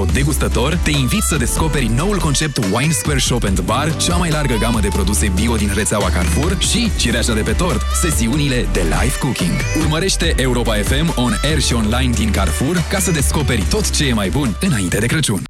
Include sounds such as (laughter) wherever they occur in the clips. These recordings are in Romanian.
sau degustător, te invit să descoperi noul concept Wine Square Shop and Bar, cea mai largă gamă de produse bio din rețeaua Carrefour și, cireașa de pe tort, sesiunile de live cooking. Urmărește Europa FM on air și online din Carrefour ca să descoperi tot ce e mai bun înainte de Crăciun.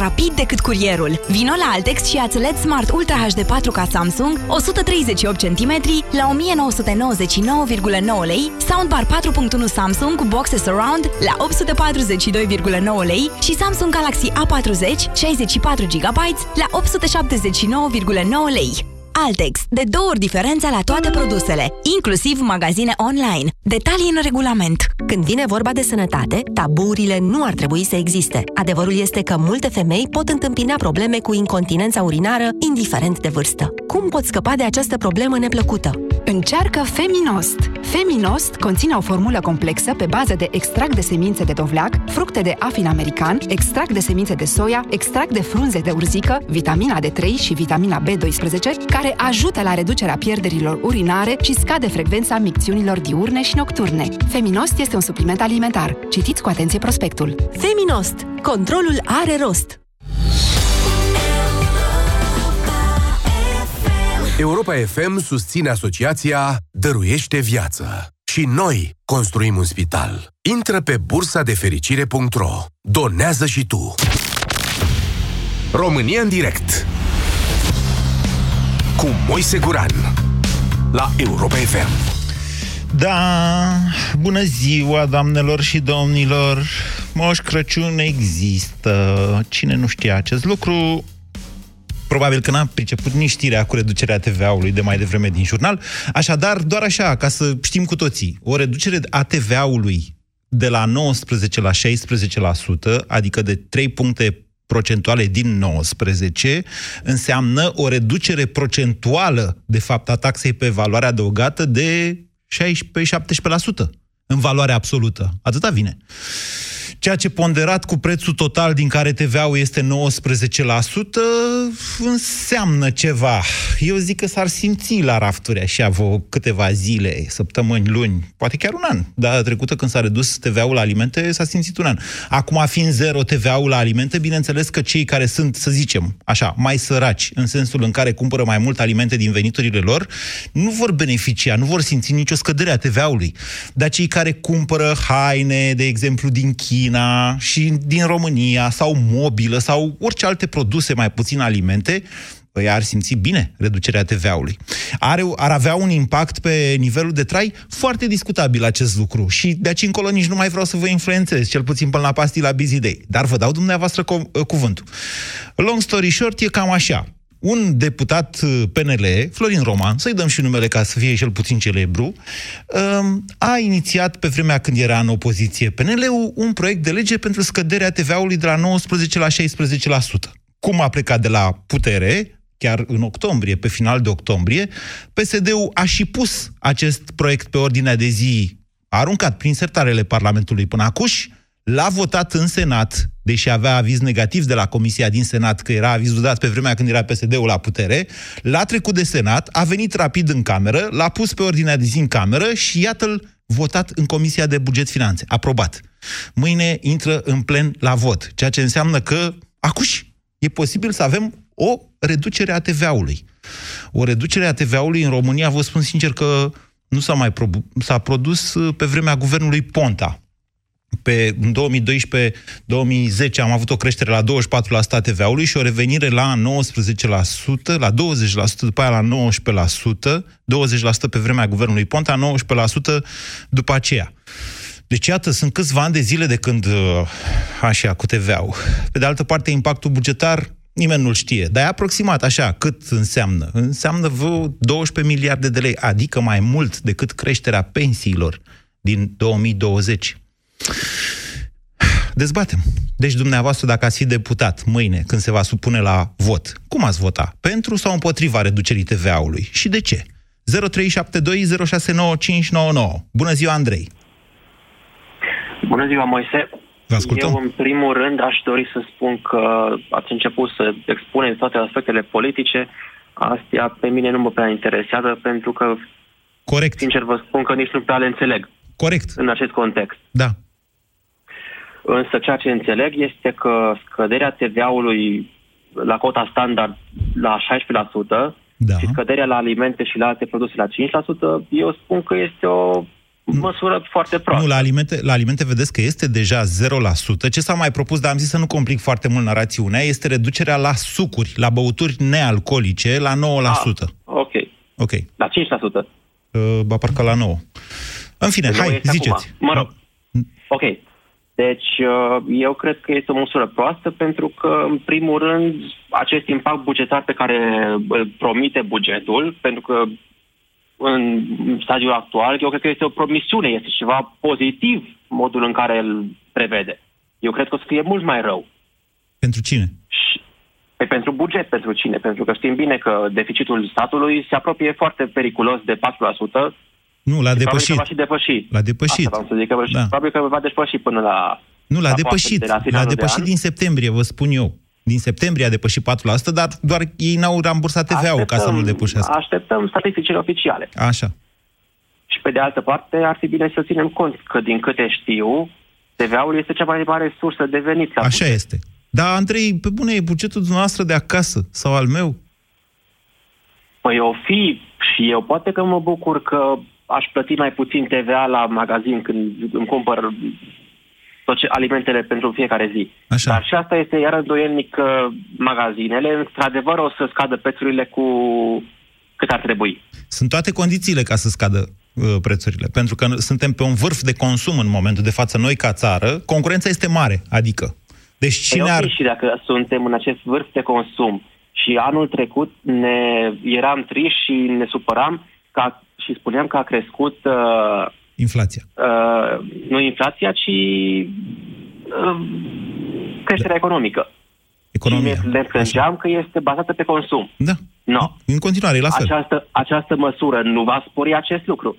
rapid decât curierul. Vino la Altex și ați LED Smart Ultra HD 4K Samsung 138 cm la 1999,9 lei, soundbar 4.1 Samsung cu boxe surround la 842,9 lei și Samsung Galaxy A40 64 GB la 879,9 lei. Altex. De două ori diferența la toate produsele, inclusiv magazine online. Detalii în regulament. Când vine vorba de sănătate, taburile nu ar trebui să existe. Adevărul este că multe femei pot întâmpina probleme cu incontinența urinară, indiferent de vârstă. Cum pot scăpa de această problemă neplăcută? Încearcă Feminost! Feminost conține o formulă complexă pe bază de extract de semințe de dovleac, fructe de afin american, extract de semințe de soia, extract de frunze de urzică, vitamina D3 și vitamina B12, care ajută la reducerea pierderilor urinare și scade frecvența micțiunilor diurne și nocturne. Feminost este un supliment alimentar. Citiți cu atenție prospectul. Feminost. Controlul are rost. Europa FM susține asociația Dăruiește Viață. Și noi construim un spital. Intră pe bursa de fericire.ro. Donează și tu. România în direct. Cu Moise Guran. La Europa FM. Da, bună ziua, doamnelor și domnilor! Moș Crăciun există. Cine nu știa acest lucru, probabil că n-a priceput nici știrea cu reducerea TVA-ului de mai devreme din jurnal. Așadar, doar așa, ca să știm cu toții, o reducere a TVA-ului de la 19 la 16%, adică de 3 puncte procentuale din 19, înseamnă o reducere procentuală, de fapt, a taxei pe valoare adăugată de 16-17% în valoare absolută. Atâta vine. Ceea ce ponderat cu prețul total din care TVA-ul este 19%, înseamnă ceva. Eu zic că s-ar simți la rafturi așa vreo câteva zile, săptămâni, luni, poate chiar un an. Data trecută când s-a redus TVA-ul la alimente, s-a simțit un an. Acum, fiind zero TVA-ul la alimente, bineînțeles că cei care sunt, să zicem, așa, mai săraci, în sensul în care cumpără mai mult alimente din veniturile lor, nu vor beneficia, nu vor simți nicio scădere a TVA-ului. Dar cei care cumpără haine, de exemplu, din China, China și din România sau mobilă sau orice alte produse, mai puțin alimente, păi ar simți bine reducerea TVA-ului. Are, ar avea un impact pe nivelul de trai foarte discutabil acest lucru și de aici încolo nici nu mai vreau să vă influențez, cel puțin până la pastila Busy Day. Dar vă dau dumneavoastră cu- cuvântul. Long story short, e cam așa un deputat uh, PNL, Florin Roman, să-i dăm și numele ca să fie cel puțin celebru, um, a inițiat pe vremea când era în opoziție PNL-ul un proiect de lege pentru scăderea TVA-ului de la 19 la 16%. Cum a plecat de la putere, chiar în octombrie, pe final de octombrie, PSD-ul a și pus acest proiect pe ordinea de zi, a aruncat prin sertarele Parlamentului până acuși, L-a votat în Senat, deși avea aviz negativ de la Comisia din Senat, că era avizul dat pe vremea când era PSD-ul la putere, l-a trecut de Senat, a venit rapid în cameră, l-a pus pe ordinea de zi în cameră și iată-l votat în Comisia de Buget Finanțe. Aprobat. Mâine intră în plen la vot, ceea ce înseamnă că, acuși, e posibil să avem o reducere a TVA-ului. O reducere a TVA-ului în România, vă spun sincer că nu s-a mai probu- s-a produs pe vremea guvernului Ponta pe, în 2012-2010 am avut o creștere la 24% TVA-ului și o revenire la 19%, la 20%, după aia la 19%, 20% pe vremea guvernului Ponta, 19% după aceea. Deci, iată, sunt câțiva ani de zile de când, uh, așa, cu TVA-ul. Pe de altă parte, impactul bugetar, nimeni nu-l știe. Dar e aproximat, așa, cât înseamnă? Înseamnă vreo 12 miliarde de lei, adică mai mult decât creșterea pensiilor din 2020. Dezbatem. Deci dumneavoastră, dacă ați fi deputat mâine, când se va supune la vot, cum ați vota? Pentru sau împotriva reducerii TVA-ului? Și de ce? 0372069599. Bună ziua, Andrei! Bună ziua, Moise! Vă ascultăm. Eu, în primul rând, aș dori să spun că ați început să expuneți toate aspectele politice. Astea pe mine nu mă prea interesează, pentru că, Corect, sincer, vă spun că nici nu prea le înțeleg corect. în acest context. Da. Însă ceea ce înțeleg este că scăderea TVA-ului la cota standard la 16% Da. și scăderea la alimente și la alte produse la 5%, eu spun că este o măsură foarte proastă. Nu, la alimente, la alimente vedeți că este deja 0%. Ce s-a mai propus, dar am zis să nu complic foarte mult narațiunea, este reducerea la sucuri, la băuturi nealcoolice, la 9%. Ah, ok. Ok. La 5%. Uh, ba parcă la 9. În fine, Nu hai, este ziceți. acum. Mă rog. Ok. Deci, uh, eu cred că este o măsură proastă pentru că, în primul rând, acest impact bugetar pe care îl promite bugetul, pentru că în stadiul actual, eu cred că este o promisiune, este ceva pozitiv modul în care îl prevede. Eu cred că o să fie mult mai rău. Pentru cine? Și, pe, pentru buget, pentru cine? Pentru că știm bine că deficitul statului se apropie foarte periculos de 4%. Nu, l-a Probabil că depășit. va și depăși. L-a depășit. Asta vreau să zic, că Da. probabil că va depăși până la... Nu, l-a la depășit. de la L-a finalul de depășit an. din septembrie, vă spun eu. Din septembrie a depășit 4%, dar doar ei n-au rambursat TVA-ul ca să nu-l depășească. Așteptăm statisticile oficiale. Așa. Și pe de altă parte, ar fi bine să ținem cont că, din câte știu, TVA-ul este cea mai mare sursă de venit la Așa buget. este. Dar, Andrei, pe bune, e bugetul dumneavoastră de acasă sau al meu? Păi o fi și eu poate că mă bucur că aș plăti mai puțin TVA la magazin când îmi cumpăr tot ce, alimentele pentru fiecare zi. Așa. Dar și asta este iar îndoielnic că magazinele, într-adevăr, o să scadă prețurile cu cât ar trebui. Sunt toate condițiile ca să scadă uh, prețurile, pentru că suntem pe un vârf de consum în momentul de față, noi ca țară, concurența este mare, adică. Deci cine Păi ok, ar... și dacă suntem în acest vârf de consum și anul trecut ne eram triși și ne supăram ca, și spuneam că a crescut uh, Inflația. uh, nu inflația, ci uh, creșterea economică. Economia. Și ne, ne plângeam că este bazată pe consum. Da. Nu. În continuare, e la fel. Această, această măsură nu va spori acest lucru.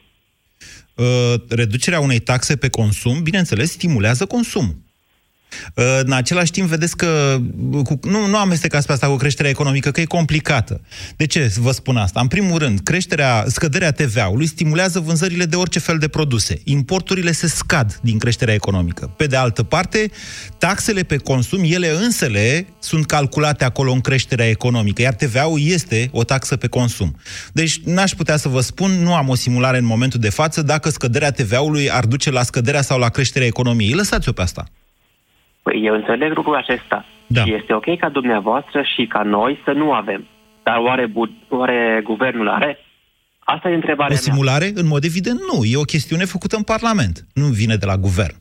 Uh, reducerea unei taxe pe consum, bineînțeles, stimulează consumul. Uh, În același timp, vedeți că uh, cu, nu, nu amestecați pe asta cu creșterea economică, că e complicată. De ce vă spun asta? În primul rând, creșterea, scăderea TVA-ului stimulează vânzările de orice fel de produse. Importurile se scad din creșterea economică. Pe de altă parte, taxele pe consum, ele însele, sunt calculate acolo în creșterea economică, iar TVA-ul este o taxă pe consum. Deci, n-aș putea să vă spun, nu am o simulare în momentul de față, dacă scăderea TVA-ului ar duce la scăderea sau la creșterea economiei. Lăsați-o pe asta. Păi eu înțeleg lucrul acesta. Da. Și este ok ca dumneavoastră și ca noi să nu avem. Dar oare, bu- oare guvernul are? Asta e O întrebarea mea. simulare? În mod evident, nu. E o chestiune făcută în Parlament. Nu vine de la guvern.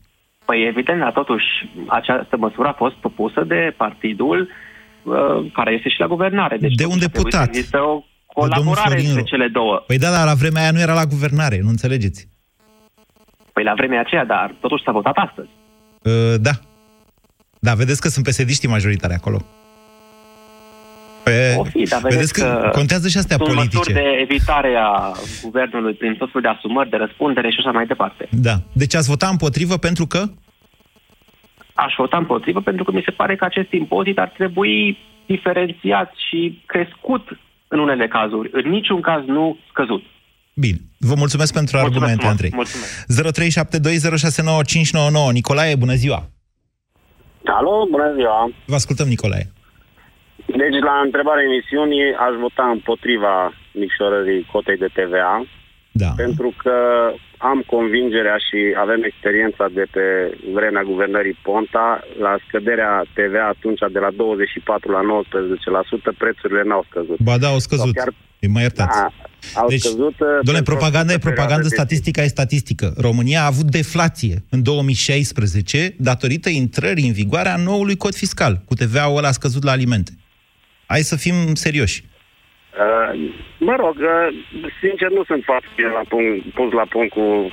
Păi evident, dar totuși această măsură a fost propusă de partidul uh, care este și la guvernare. Deci De un totuși trebuie deputat. să Există o domnul colaborare Florin între Ro- cele două. Păi da, dar la vremea aia nu era la guvernare, nu înțelegeți? Păi la vremea aceea, dar totuși s-a votat astăzi. Uh, da. Da, vedeți că sunt pesediștii majoritari acolo. Pe... O fi, dar vedeți că, contează și astea sunt politice. măsuri de evitare a guvernului prin tot felul de asumări, de răspundere și așa mai departe. Da. Deci ați vota împotrivă pentru că? Aș vota împotrivă pentru că mi se pare că acest impozit ar trebui diferențiat și crescut în unele cazuri. În niciun caz nu scăzut. Bine. Vă mulțumesc pentru Mulțumesc argumente, frumos. Andrei. Mulțumesc. 0372069599. Nicolae, bună ziua! Alo, bună ziua! Vă ascultăm, Nicolae. Deci, la întrebarea emisiunii, aș vota împotriva micșorării cotei de TVA, Da. pentru că am convingerea și avem experiența de pe vremea guvernării Ponta, la scăderea TVA atunci de la 24 la 19%, prețurile n-au scăzut. Ba da, au scăzut. Sau chiar- Îi mai iertați. Da, au Deci, scăzut... uh, Doamne, pentru o propaganda e scurtă propagandă, perioadă de timp. statistica e statistică. România a avut deflație în 2016 datorită intrării în vigoare a noului cod fiscal, cu TVA-ul ăla scăzut la alimente. Hai să fim serioși. Uh, mă rog, uh, sincer, nu sunt foarte bine la punct, pus la punct cu uh,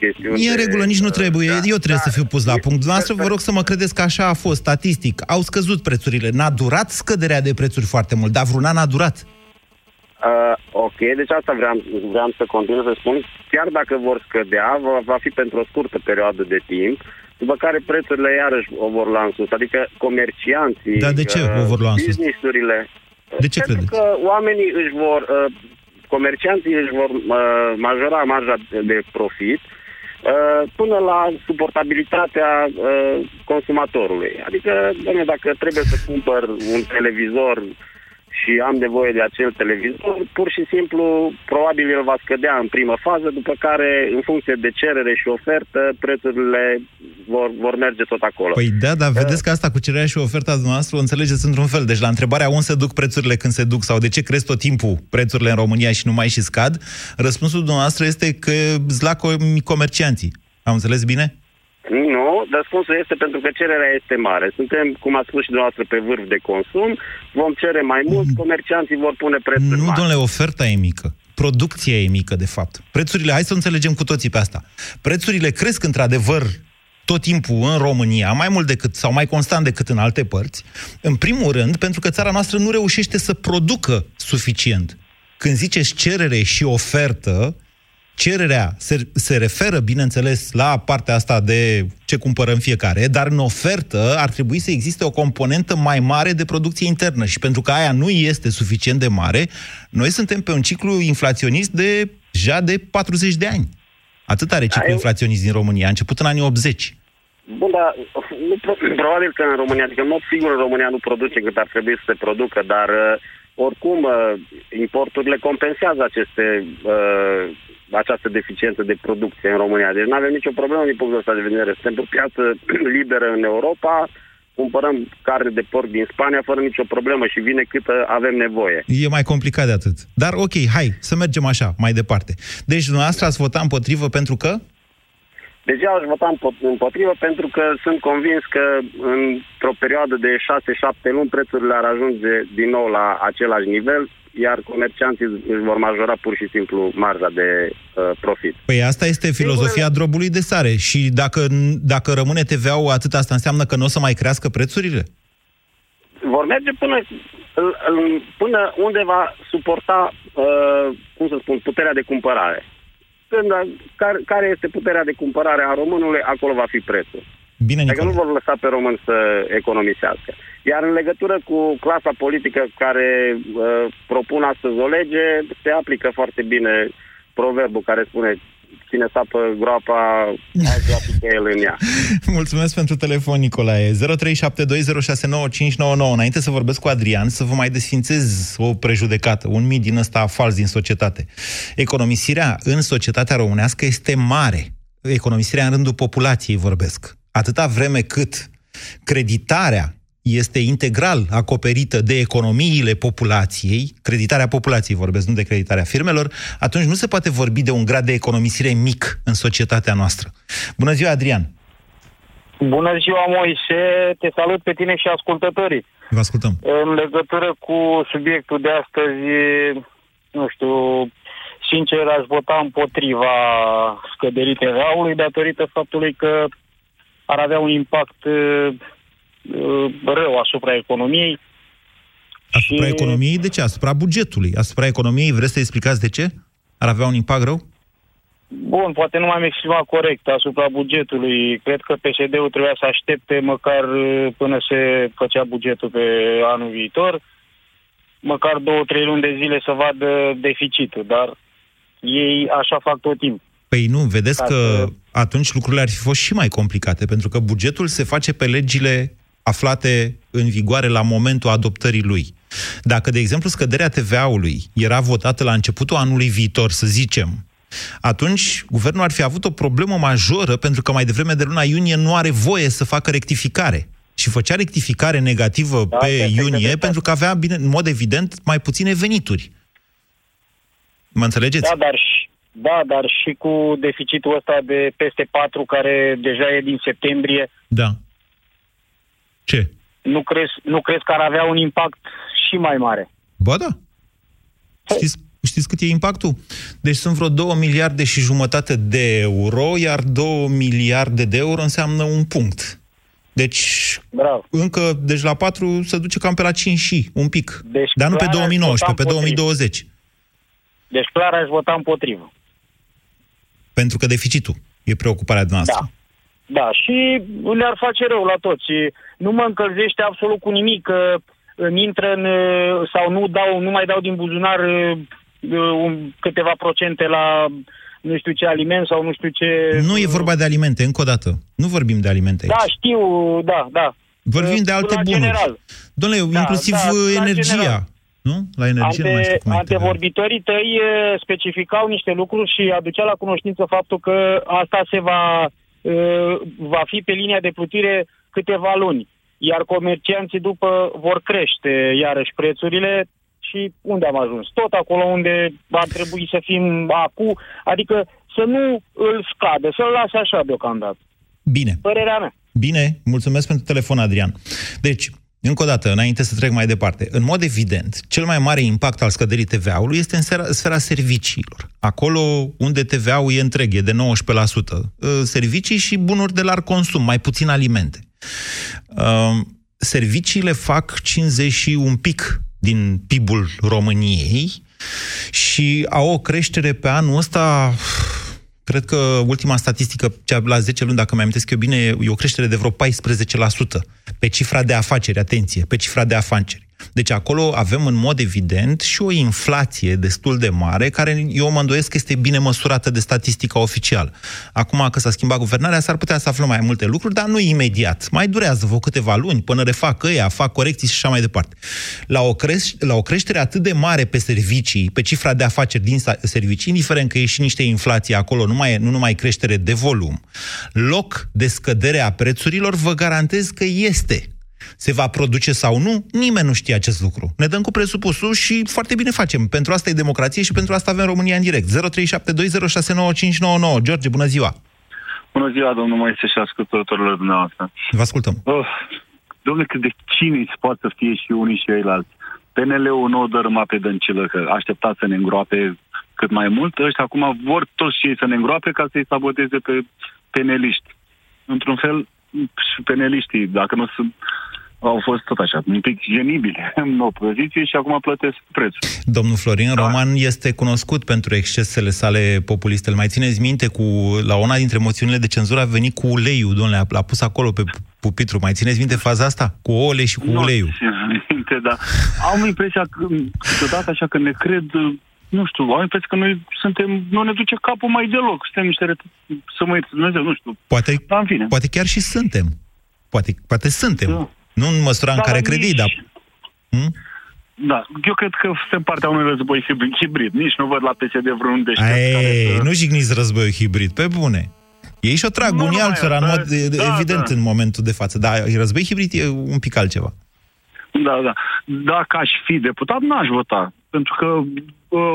chestiuni. E în de- regulă, nici nu trebuie. Da, Eu trebuie da, să fiu pus la e- punct. Dumneavoastră vă sper- rog să mă credeți că așa a fost, statistic. Au scăzut prețurile. N-a durat scăderea de prețuri foarte mult, dar vreun an a durat. Uh, ok, deci asta vreau, vreau să continui să spun. Chiar dacă vor scădea, va, va fi pentru o scurtă perioadă de timp, după care prețurile iarăși o vor lua în sus. Adică comercianții, Dar de ce uh, o vor lua în sus? business-urile. De ce pentru credeți? că oamenii își vor, uh, comercianții își vor uh, majora marja de, de profit uh, până la suportabilitatea uh, consumatorului. Adică, doamne, dacă trebuie să cumpăr un televizor și am nevoie de acel televizor, pur și simplu, probabil el va scădea în primă fază, după care, în funcție de cerere și ofertă, prețurile vor, vor merge tot acolo. Păi da, dar vedeți că asta cu cererea și oferta dumneavoastră o înțelegeți într-un fel. Deci la întrebarea unde se duc prețurile când se duc sau de ce cresc tot timpul prețurile în România și nu mai și scad, răspunsul dumneavoastră este că zlac comercianții. Am înțeles bine? Nu, răspunsul este pentru că cererea este mare. Suntem, cum a spus și dumneavoastră, pe vârf de consum, vom cere mai mult, comercianții vor pune prețuri Nu, mari. domnule, oferta e mică. Producția e mică, de fapt. Prețurile, hai să o înțelegem cu toții pe asta. Prețurile cresc într-adevăr tot timpul în România, mai mult decât sau mai constant decât în alte părți, în primul rând pentru că țara noastră nu reușește să producă suficient. Când ziceți cerere și ofertă, cererea se, se referă, bineînțeles, la partea asta de ce cumpărăm fiecare, dar în ofertă ar trebui să existe o componentă mai mare de producție internă și pentru că aia nu este suficient de mare, noi suntem pe un ciclu inflaționist de deja de 40 de ani. Atât are ciclu Da, eu- inflaționist din România. A început în anii 80. Bun, dar nu, pro- probabil că în România, adică în mod sigur în România nu produce cât ar trebui să se producă, dar uh, oricum uh, importurile compensează aceste, uh, această deficiență de producție în România. Deci nu avem nicio problemă din punctul ăsta de vedere. Suntem pe o piață (clears throat) liberă în Europa, cumpărăm carne de porc din Spania fără nicio problemă și vine cât uh, avem nevoie. E mai complicat de atât. Dar ok, hai, să mergem așa, mai departe. Deci dumneavoastră ați votat împotrivă pentru că? Deja aș vota împo- împotrivă pentru că sunt convins că într-o perioadă de 6-7 luni prețurile ar ajunge din nou la același nivel, iar comercianții își vor majora pur și simplu marja de uh, profit. Păi asta este filozofia drobului de sare. Și dacă, dacă rămâne TVA-ul atât, asta înseamnă că nu o să mai crească prețurile? Vor merge până, până unde va suporta, uh, cum să spun, puterea de cumpărare. Când, care, care este puterea de cumpărare a românului, acolo va fi prețul. Bine, Adică nu Nicolae. vor lăsa pe român să economisească. Iar în legătură cu clasa politică care uh, propun astăzi o lege, se aplică foarte bine proverbul care spune cine sapă groapa, alții aplică el în ea. Mulțumesc pentru telefon, Nicolae. 0372069599. Înainte să vorbesc cu Adrian, să vă mai desfințez o prejudecată, un mit din ăsta fals din societate. Economisirea în societatea românească este mare. Economisirea în rândul populației vorbesc. Atâta vreme cât creditarea este integral acoperită de economiile populației, creditarea populației vorbesc, nu de creditarea firmelor, atunci nu se poate vorbi de un grad de economisire mic în societatea noastră. Bună ziua, Adrian! Bună ziua, Moise! Te salut pe tine și ascultătorii. Vă ascultăm. În legătură cu subiectul de astăzi, nu știu, sincer aș vota împotriva scăderii TVA-ului datorită faptului că ar avea un impact uh, uh, rău asupra economiei. Asupra Și- economiei, de ce? Asupra bugetului. Asupra economiei, vreți să explicați de ce? Ar avea un impact rău? Bun, poate nu m-am exprimat corect asupra bugetului. Cred că PSD-ul trebuia să aștepte măcar uh, până se făcea bugetul pe anul viitor, măcar două, trei luni de zile să vadă deficitul, dar ei așa fac tot timpul. Păi nu, vedeți Ca că să- atunci lucrurile ar fi fost și mai complicate, pentru că bugetul se face pe legile aflate în vigoare la momentul adoptării lui. Dacă, de exemplu, scăderea TVA-ului era votată la începutul anului viitor, să zicem, atunci guvernul ar fi avut o problemă majoră, pentru că mai devreme de luna iunie nu are voie să facă rectificare. Și făcea rectificare negativă Da, pe perfect iunie, dreptate. pentru că avea, bine, în mod evident, mai puține venituri. Mă înțelegeți? Da, dar și, da, dar și cu deficitul ăsta de peste 4, care deja e din septembrie, Da. Ce? nu crezi, nu crezi că ar avea un impact și mai mare? Ba da. Știți, știți cât e impactul? Deci sunt vreo 2 miliarde și jumătate de euro, iar 2 miliarde de euro înseamnă un punct. Deci, Bravo. încă, deci la 4 se duce cam pe la 5 și, un pic. Deci Dar nu pe clar aș 2019, vota pe împotrivă. 2020. Deci clar aș vota împotrivă. Pentru că deficitul e preocuparea noastră. Da. Da, și le-ar face rău la toți. Nu mă încălzește absolut cu nimic că îmi intră în, sau nu dau, nu mai dau din buzunar uh, un, câteva procente la nu știu ce aliment sau nu știu ce... Nu e vorba de alimente, încă o dată. Nu vorbim de alimente aici. Da, știu, da, da. Vorbim de Uh, alte la bunuri. General. Domnule, Da, inclusiv da, uh, la energia. general. Nu? La energie nu mai știu Ante, cum e. antevorbitorii tăi eh, specificau niște lucruri și aducea la cunoștință faptul că asta se va, eh, va fi pe linia de plutire câteva luni. Iar comercianții după vor crește iarăși prețurile și unde am ajuns? Tot acolo unde ar trebui să fim acum, adică să nu îl scadă, să-l lase așa deocamdată. Bine. Părerea mea. Bine, mulțumesc pentru telefon, Adrian. Deci, încă o dată, înainte să trec mai departe, în mod evident, cel mai mare impact al scăderii TVA-ului este în sfera, sfera serviciilor. Acolo unde TVA-ul e întreg, e de 19%. Uh, Servicii și bunuri de larg consum, mai puțin alimente. Uh, Serviciile fac 50 și un pic din PIB-ul României și au o creștere pe anul ăsta Cred că ultima statistică, cea la 10 luni, dacă mi amintesc eu bine, e o creștere de vreo 14% pe cifra de afaceri, atenție, pe cifra de afaceri. Deci acolo avem în mod evident și o inflație destul de mare, care eu mă îndoiesc că este bine măsurată de statistica oficială. Acum că s-a schimbat guvernarea, s-ar putea să aflăm mai multe lucruri, dar nu imediat. Mai durează vreo câteva luni până refac ăia, fac corecții și așa mai departe. La o, creș- la o creștere atât de mare pe servicii, pe cifra de afaceri din sa- servicii, indiferent că e și niște inflație acolo, nu, mai, nu numai creștere de volum, loc de scădere a prețurilor, vă garantez că este se va produce sau nu, nimeni nu știe acest lucru. Ne dăm cu presupusul și foarte bine facem. Pentru asta e democrație și pentru asta avem România în direct. 0372069599. George, bună ziua! Bună ziua, domnul Moise și ascultătorilor dumneavoastră. Vă ascultăm. Oh, domnule, cât de cinici poate să fie și unii și ceilalți. PNL-ul nu o dărâma pe dăncilă, că aștepta să ne îngroape cât mai mult. Ăștia acum vor toți și ei să ne îngroape ca să-i saboteze pe peneliști. Într-un fel, și peneliștii, dacă nu sunt au fost tot așa, un pic genibili (laughs) în opoziție și acum plătesc prețul. Domnul Florin Roman este cunoscut pentru excesele sale populiste. Îl mai țineți minte cu, la una dintre moțiunile de cenzură a venit cu uleiul, domnule, l-a pus acolo pe pupitru. Mai țineți minte faza asta? Cu ouăle și cu Nu uleiul. țin minte, dar am impresia că câteodată așa că ne cred nu știu, am impresia că noi suntem, nu ne duce capul mai deloc, suntem niște, ret- să mă ierte Dumnezeu, nu știu. Poate, Dar în fine. poate chiar și suntem. Poate, poate suntem. Da. Nu în măsura în Da, care dar credeai, nici- dar... Hmm? Da, eu cred că suntem partea unui război hibrid. hibrid. Nici nu văd la PSD vreun deștept care Ei, să... nu jigniți războiul hibrid, pe bune. Ei și-o trag Nu unii numai altora, în asta, mod da, evident da. în momentul de față. Dar război hibrid e un pic altceva. Da, da. Dacă aș fi deputat, n-aș vota. Pentru că uh,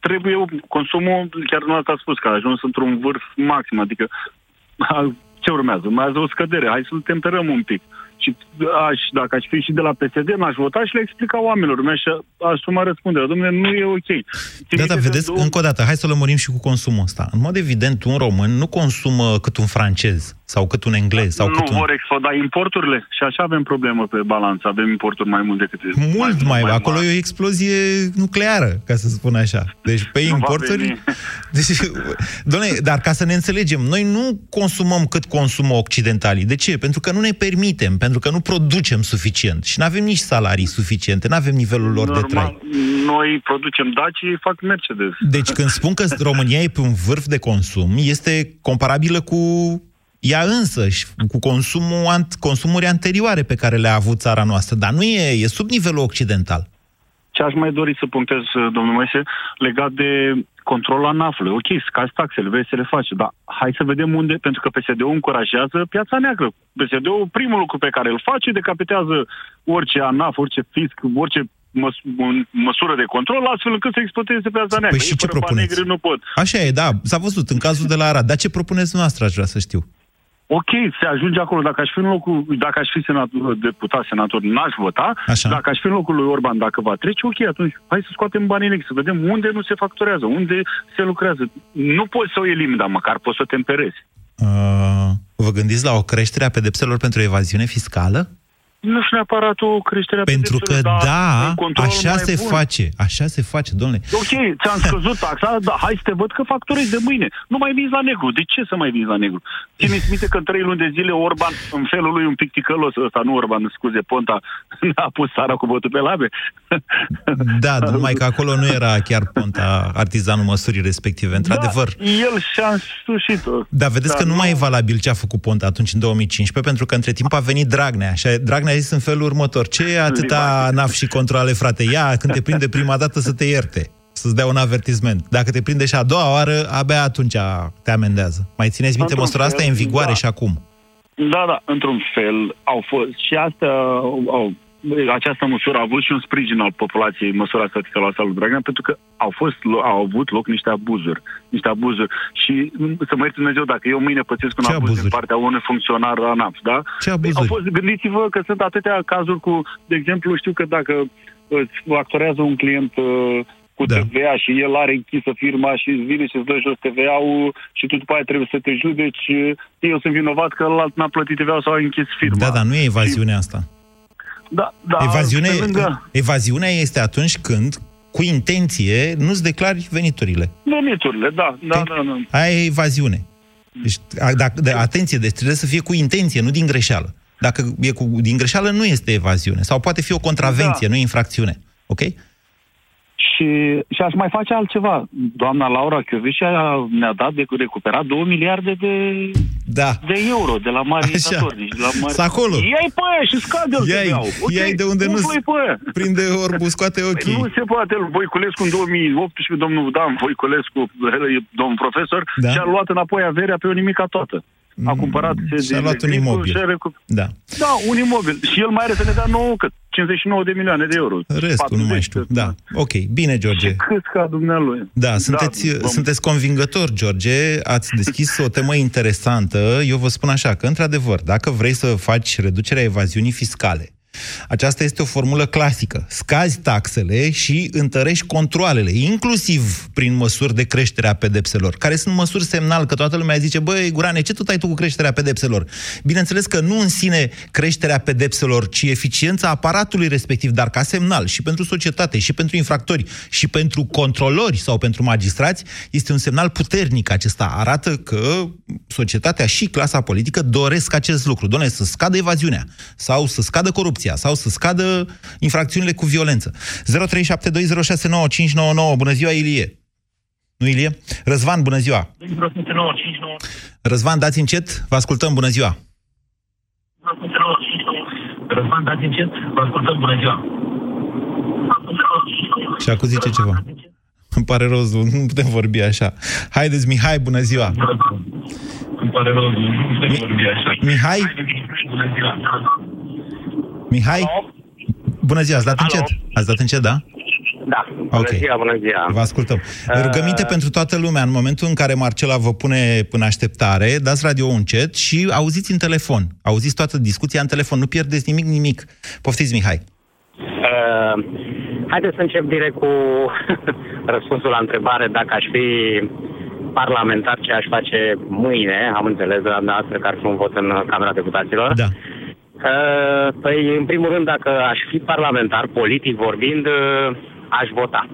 trebuie consumul, chiar nu a spus că a ajuns într-un vârf maxim, adică a, ce urmează? Urmează o scădere, hai să-l temperăm un pic. Și aș, dacă aș fi și de la PSD, n-aș vota și le explica oamenilor. Mi-aș asuma răspunderea. Domnule, nu e ok. Țin Da, da, minte vedeți, două- încă o dată, hai să lămurim și cu consumul ăsta. În mod evident, un român nu consumă cât un francez sau cât un englez sau nu cât un... vor exploda importurile și așa avem problemă pe balanță. Avem importuri mai mult decât... Mult mai, mai acolo mari. e o explozie nucleară, ca să spun așa. Deci pe Nu va importuri... veni. (laughs) Deci, doamne, dar ca să ne înțelegem, noi nu consumăm cât consumă occidentalii. De ce? Pentru că nu ne permitem, pentru că nu producem suficient și nu avem nici salarii suficiente, nu avem nivelul lor de trai. Normal, noi producem Daci, ei fac Mercedes. Deci când spun că (laughs) România e pe un vârf de consum, este comparabilă cu ea însăși, cu consumul, ant- consumuri anterioare pe care le-a avut țara noastră, dar nu e, e sub nivelul occidental. Ce aș mai dori să punctez, domnul Moise, legat de controlul ANAF-ului. Ok, scazi taxele, vrei să le faci, dar hai să vedem unde, pentru că PSD-ul încurajează piața neagră. PSD-ul, primul lucru pe care îl face, decapitează orice ANAF, orice fisc, orice măs- un- măsură de control, astfel încât să exploateze piața neagră. Păi și Ei, ce fără bani propuneți? negri nu pot. Așa e, da, s-a văzut în cazul de la Arad. Dar ce propuneți noastră, aș vrea să știu? Ok, se ajunge acolo. Dacă aș fi în locul, dacă aș fi senator, deputat, senator, n-aș vota. Așa. Dacă aș fi în locul lui Orban, dacă va trece, ok, atunci hai să scoatem banii negri, să vedem unde nu se facturează, unde se lucrează. Nu poți să o elimini, dar măcar poți să o temperezi. Uh, vă gândiți la o creștere a pedepselor pentru evaziune fiscală? Nu știu neapărat o creștere a Pentru că pedepselor, dar da, un control așa mai se bun. face, așa se face, domnule. Ok, ți-am scăzut taxa, dar hai să te văd că facturezi de mâine. Nu mai vinzi la negru. De ce să mai vinzi la negru? Țineți minte că în trei luni de zile Orban, în felul lui un pic ticălos ăsta, nu Orban, scuze, Ponta, (laughs) n-a pus țara cu botul pe labe. Da, numai că acolo nu era chiar Ponta artizanul măsurii respective, într-adevăr. Da, el și-a însușit-o. Dar vedeți că nu mai e valabil ce a făcut Ponta atunci, în 2015, pentru că între timp a venit Dragnea. Și Dragnea a zis în felul următor, ce e atâta naf și controle, frate? Ia, când te prinde prima dată să te ierte, să-ți dea un avertisment. Dacă te prinde și a doua oară, abia atunci te amendează. Mai țineți minte, Într-un măsura asta e în fel, vigoare da. și acum. Da, da, într-un fel au fost și asta au, această măsură a avut și un sprijin al populației, măsura statică la lui Dragnea, pentru că au, fost, au avut loc niște abuzuri. Niște abuzuri. Și mm, să mă ierte Dumnezeu, dacă eu mâine pățesc un Ce abuz abuzuri? din partea unui funcționar ANAF, da? Ce abuzuri? Au fost, gândiți-vă că sunt atâtea cazuri cu, de exemplu, știu că dacă îți actorează un client uh, cu Da. TVA și el are închisă firma și îți vine și îți dă jos TVA-ul și tu după aia trebuie să te judeci, uh, eu sunt vinovat că ălalt n-a plătit TVA-ul sau a închis firma. Da, dar nu e evaziunea asta. Da, da, Evaziune, pe lângă evaziunea este atunci când, cu intenție, nu-ți declari veniturile. veniturile, da, da, da, da. Aia e evaziune. Deci, a, dacă, de, atenție, deci trebuie să fie cu intenție, nu din greșeală. Dacă e cu, din greșeală, nu este evaziune. Sau poate fi o contravenție, Da. nu infracțiune. Ok? Și, și aș mai face altceva. Doamna Laura Chiovișa ne-a dat de recuperat 2 miliarde de, Da. de euro de la mari Așa. dictatori. Deci de la mari... Să acolo. Ia-i pe aia și scade-l Ia-i, TVA-ul. Ok, ia-i de unde nu umflă-i pe aia. prinde orbul, scoate Păi ochii. Nu se poate. Voiculescu în 2018, domnul Dan Voiculescu, domn profesor, Da. și-a luat înapoi averea pe o nimica toată. A cumpărat Mm, și-a luat un imobil. Și a recu- Da. da, un imobil. Și el mai are să ne dea nouă cât? 59 de milioane de euro. Restul nu mai știu. cât. Da. Ok. Bine, George. Și cât ca dumnealui. Da, sunteți, vom- sunteți convingător, George, ați deschis o temă interesantă. Eu vă spun așa, că, într-adevăr, dacă vrei să faci reducerea evaziunii fiscale, aceasta este o formulă clasică. Scazi taxele și întărești controlele, inclusiv prin măsuri de creștere a pedepselor, care sunt măsuri semnal că toată lumea zice, băi, Gurane, ce tot ai tu cu creșterea pedepselor? Bineînțeles că nu în sine creșterea pedepselor, ci eficiența aparatului respectiv, dar ca semnal și pentru societate, și pentru infractori, și pentru controlori sau pentru magistrați, este un semnal puternic acesta. Arată că societatea și clasa politică doresc acest lucru. Doamne, să scadă evaziunea, sau să scadă corupția, sau să scadă infracțiunile cu violență. 0372069599. Bună ziua, Ilie! Nu, Ilie? Răzvan, bună ziua! Răzvan, dați încet, vă ascultăm, bună ziua! Răzvan, dați încet, vă ascultăm, bună ziua. Și acum zice ceva. Îmi pare rău, nu putem vorbi așa. Haideți, Mihai, bună ziua! Îmi pare rău, nu putem vorbi așa. Mihai? Bună ziua. Mihai? Bună ziua, ați dat încet? Ați dat încet, da? Da, bună Ok. ziua, bună ziua. Vă ascultăm. Rugăminte pentru toată lumea, în momentul în care Marcela vă pune în așteptare, dați radio încet și auziți în telefon. Auziți toată discuția în telefon, nu pierdeți nimic, nimic. Poftiți, Mihai. Uh, haideți să încep direct cu (laughs) răspunsul la întrebare dacă aș fi parlamentar ce aș face mâine, am înțeles de la noastră că ar fi un vot în Camera Deputaților. Da. Uh, păi, în primul rând, dacă aș fi parlamentar, politic vorbind, uh, aș vota.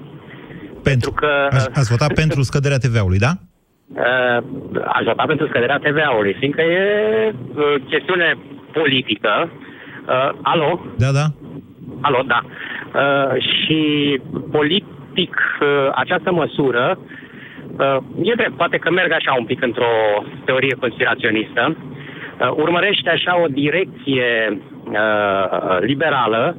Pentru că... Ați, ați votat pentru scăderea TVA-ului, da? Uh, aș vota pentru scăderea TVA-ului, fiindcă e uh, chestiune politică. Uh, alo? Da, da. Alo, da. Uh, și politic, uh, această măsură, uh, e drept, poate că merg așa un pic într-o teorie conspiraționistă, uh, urmărește așa o direcție uh, liberală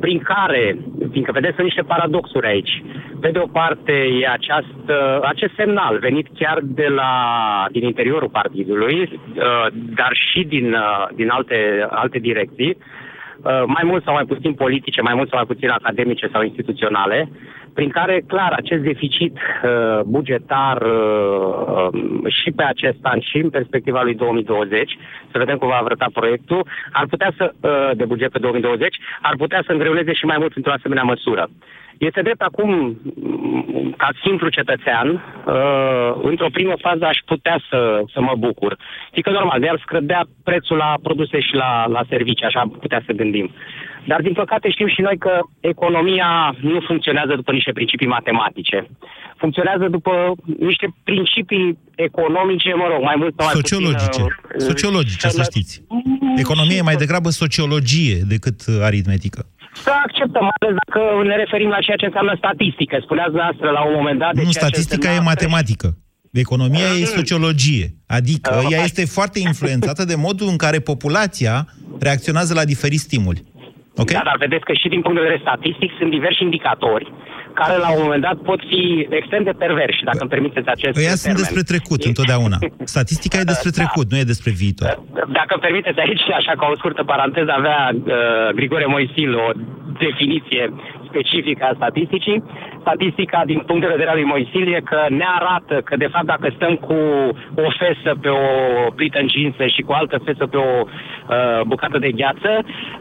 prin care, fiindcă vedeți, sunt niște paradoxuri aici. Pe de o parte, e această, acest semnal venit chiar de la, din interiorul partidului, uh, dar și din, uh, din alte, alte direcții, uh, mai mult sau mai puțin politice, mai mult sau mai puțin academice sau instituționale, prin care, clar, acest deficit uh, bugetar uh, um, și pe acest an și în perspectiva lui 2020, să vedem cum va arăta proiectul, ar putea să, uh, de buget pe 2020, ar putea să îngreuneze și mai mult într-o asemenea măsură. Este drept acum, m, ca simplu cetățean, uh, într-o primă fază aș putea să, să mă bucur. Adică normal, de ar scădea prețul la produse și la, la servicii, așa putea să gândim. Dar din păcate știm și noi că economia nu funcționează după niște principii matematice. Funcționează după niște principii economice, mă rog, mai mult sau mai Sociologice. puțin... uh, Sociologice, să știți. Economia e mai degrabă sociologie decât uh, aritmetică. Să acceptăm, mai ales dacă ne referim la ceea ce înseamnă statistică. Spuneați dumneavoastră la un moment dat... De Nu, ceea ce statistica e însemna matematică. Economia e sociologie. Adică Uh, ea hai. este foarte influențată de modul în care populația reacționează la diferiți stimuli. Ok? Da, dar vedeți că și din punct de vedere statistic sunt diversi indicatori care la un moment dat pot fi extrem de perversi, dacă îmi permiteți acest Ăia sunt termen. despre trecut, (laughs) întotdeauna. Statistica e despre trecut, nu e despre viitor. Dacă îmi permiteți aici, așa ca o scurtă paranteză, avea uh, Grigore Moisil o definiție specifică a statisticii. Statistica, din punct de vedere al lui Moisil, e că ne arată că, de fapt, dacă stăm cu o fesă pe o plită încinsă și cu altă fesă pe o uh, bucată de gheață,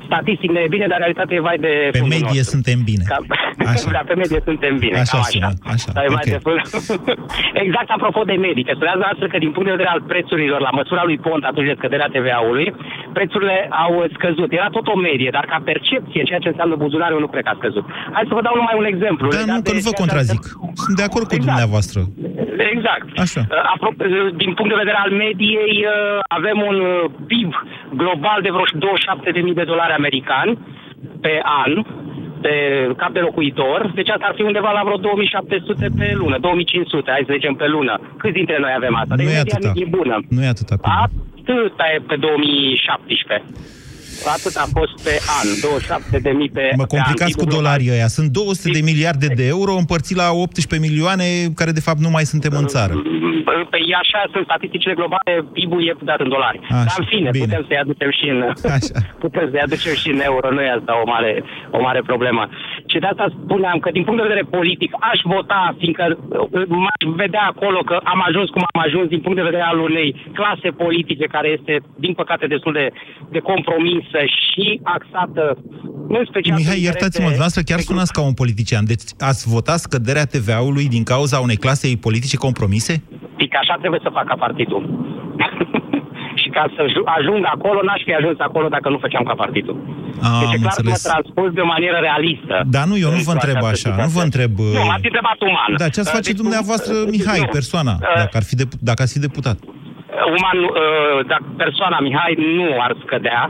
statistic ne e bine, dar în realitate e vai de Pe fundul medie nostru. suntem bine. Ca... Așa. (laughs) da, pe medie suntem bine, Așa cam sună, așa. așa, Dar e mai ok. de fund. (laughs) exact apropo de medică, spuneați astfel că din punct de vedere al prețurilor, la măsura lui Pont, atunci de scăderea TVA-ului, prețurile au scăzut. Era tot o medie, dar ca percepție, ceea ce înseamnă buzunare, eu nu cred că a scăzut. Hai să vă dau numai un exemplu. Da, legat nu, de că nu vă ceea ce contrazic. Sunt de acord cu Exact. dumneavoastră. Exact. Așa. Uh, Apro- uh, din punct de vedere al mediei, uh, avem un uh, PIB global de vreo 27.000 de dolari americani pe an pe cap de locuitor, deci asta ar fi undeva la vreo 2700 pe lună, 2500, hai să zicem pe lună. Câți dintre noi avem asta? Nu Deci e media atâta. e bună. Nu e atâta. pe Atâta e pe 2017. Atât a fost pe an, 27 de mii pe, Mă pe an. complicați cu PIB-ul global. dolarii ăia. Sunt 200 de miliarde de euro împărțit la 18 milioane, care de fapt nu mai suntem în țară. Pe e așa sunt statisticile globale, PIB-ul e dat în dolari. Așa, Dar în fine, bine. putem să-i aducem și în (laughs) putem să-i aducem și în euro, nu e asta o mare, o mare problemă. Și de asta spuneam că din punct de vedere politic aș vota, fiindcă uh, m-aș vedea acolo că am ajuns cum am ajuns din punct de vedere al unei clase politice care este, din păcate, destul de, de compromisă și axată în special... Mihai, pe iertați-mă, interese- dumneavoastră chiar sunați ca un politician. Deci ați votat scăderea TVA-ului din cauza unei clase politice compromise? Pic așa trebuie să facă partidul. (laughs) și ca să ju- ajung acolo, n-aș fi ajuns acolo dacă nu făceam ca partidul. Am deci e clar că mă înțeles. transpus de o manieră realistă. Da, nu, eu nu vă Într-o întreb această așa, nu situație. vă întreb... Nu, uh, m-ați întrebat uman. Da, ce ați Uh, face deci, dumneavoastră, uh, Mihai, nu. persoana, Uh, dacă, ar fi depu- dacă ați fi deputat? uman, uh, dacă persoana Mihai nu ar scădea,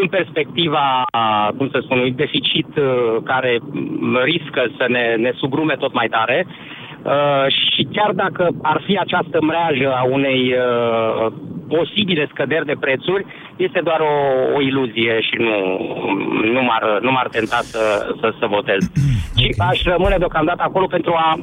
în perspectiva, uh, cum să spun, unui deficit uh, care m, riscă să ne, ne sugrume tot mai tare, uh, și chiar dacă ar fi această mreajă a unei uh, posibile scăderi de prețuri, este doar o, o iluzie și nu, nu, m-ar, nu m-ar tenta să, să, să votez. Și aș rămâne deocamdată acolo pentru a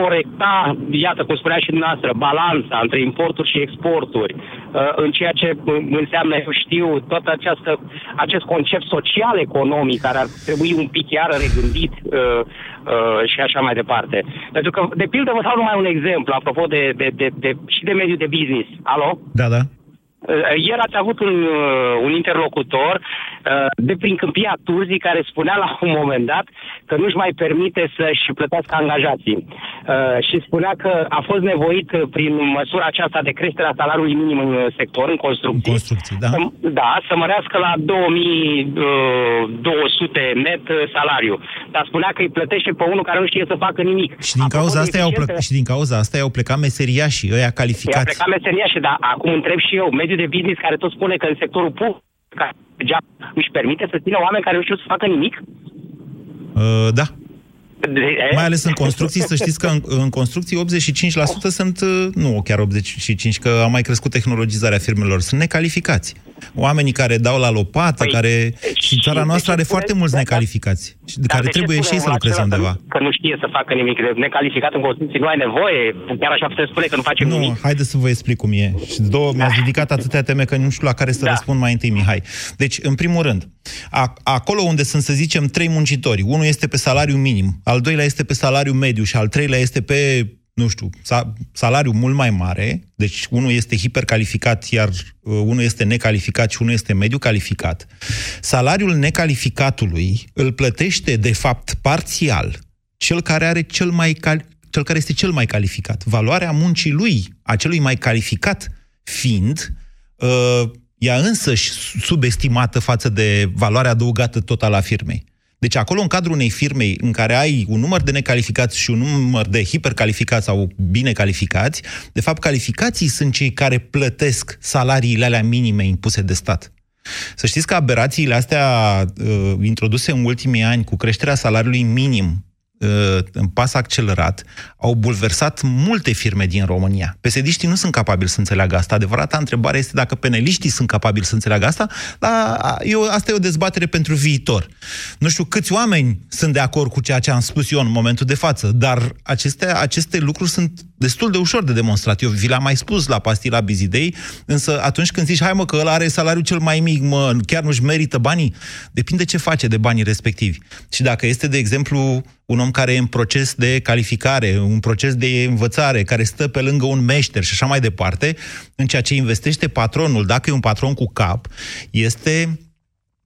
corecta, iată, cum spunea și dumneavoastră, balanța între importuri și exporturi, uh, în ceea ce uh, înseamnă, eu știu, tot această, acest concept social-economic care ar trebui un pic iară regândit uh, uh, și așa mai departe. Pentru că, de pildă, vă dau numai un exemplu, apropo de, de, de, de, și de mediul de business. Alo? Da, da. Uh, Ieri ați avut un, uh, un interlocutor uh, de prin Câmpia Turzii care spunea la un moment dat că nu-și mai permite să-și plătească angajații. Uh, Și spunea că a fost nevoit uh, prin măsura aceasta de creșterea salariului minim în uh, sector, în construcții, În construcții, da. să, da, să mărească la 2200 net uh, salariu. Dar spunea că îi plătește pe unul care nu știe să facă nimic. Și din cauza asta i-au plec- și din cauza asta i-au plecat meseriașii, ăia I-a calificați. plecat meseria și da, acum întreb și eu, mediul de business care tot spune că în sectorul public care degeaba își permite să țină oameni care nu știu să facă nimic? Uh, da. De- Mai ales în construcții, să știți că în, în construcții 85% sunt, uh, nu chiar 85%, că a mai crescut tehnologizarea firmelor, sunt necalificați. Oamenii care dau la lopată, Păi, care... Și țara de noastră ce are spune- foarte mulți da, da. necalificați, și de Dar care de ce trebuie și ei spune să lucreze acela undeva. Că, că nu știe să facă nimic, de necalificat în constituție, nu ai nevoie, chiar așa putem spune că nu face Nu, nimic. haideți să vă explic cum e. Și două, mi-ați ridicat atâtea teme că nu știu la care să Da. răspund mai întâi, Mihai. Deci, în primul rând, a, acolo unde sunt, să zicem, trei muncitori, unul este pe salariu minim, al doilea este pe salariu mediu și al treilea este pe nu știu, sa, salariu mult mai mare, deci unul este hipercalificat, iar uh, unul este necalificat și unul este mediu calificat. Salariul necalificatului îl plătește, de fapt, parțial, cel care are cel mai cal- cel care este cel mai calificat. Valoarea muncii lui, a celui mai calificat, fiind uh, ea însăși subestimată față de valoarea adăugată totală a firmei. Deci acolo, în cadrul unei firmei în care ai un număr de necalificați și un număr de hipercalificați sau bine calificați, de fapt, calificații sunt cei care plătesc salariile alea minime impuse de stat. Să știți că aberațiile astea uh, introduse în ultimii ani cu creșterea salariului minim uh, în pas accelerat, au bulversat multe firme din România. Pesediștii nu sunt capabili să înțeleagă asta. Adevărata întrebare este dacă peneliștii sunt capabili să înțeleagă asta, dar eu, asta e o dezbatere pentru viitor. Nu știu câți oameni sunt de acord cu ceea ce am spus eu în momentul de față, dar aceste, aceste lucruri sunt destul de ușor de demonstrat. Eu vi l-am mai spus la pastila Bizidei, însă atunci când zici, hai mă, că ăla are salariul cel mai mic, mă, chiar nu-și merită banii, depinde ce face de banii respectivi. Și dacă este, de exemplu, un om care e în proces de calificare, un proces de învățare, care stă pe lângă un meșter și așa mai departe, în ceea ce investește patronul, dacă e un patron cu cap, este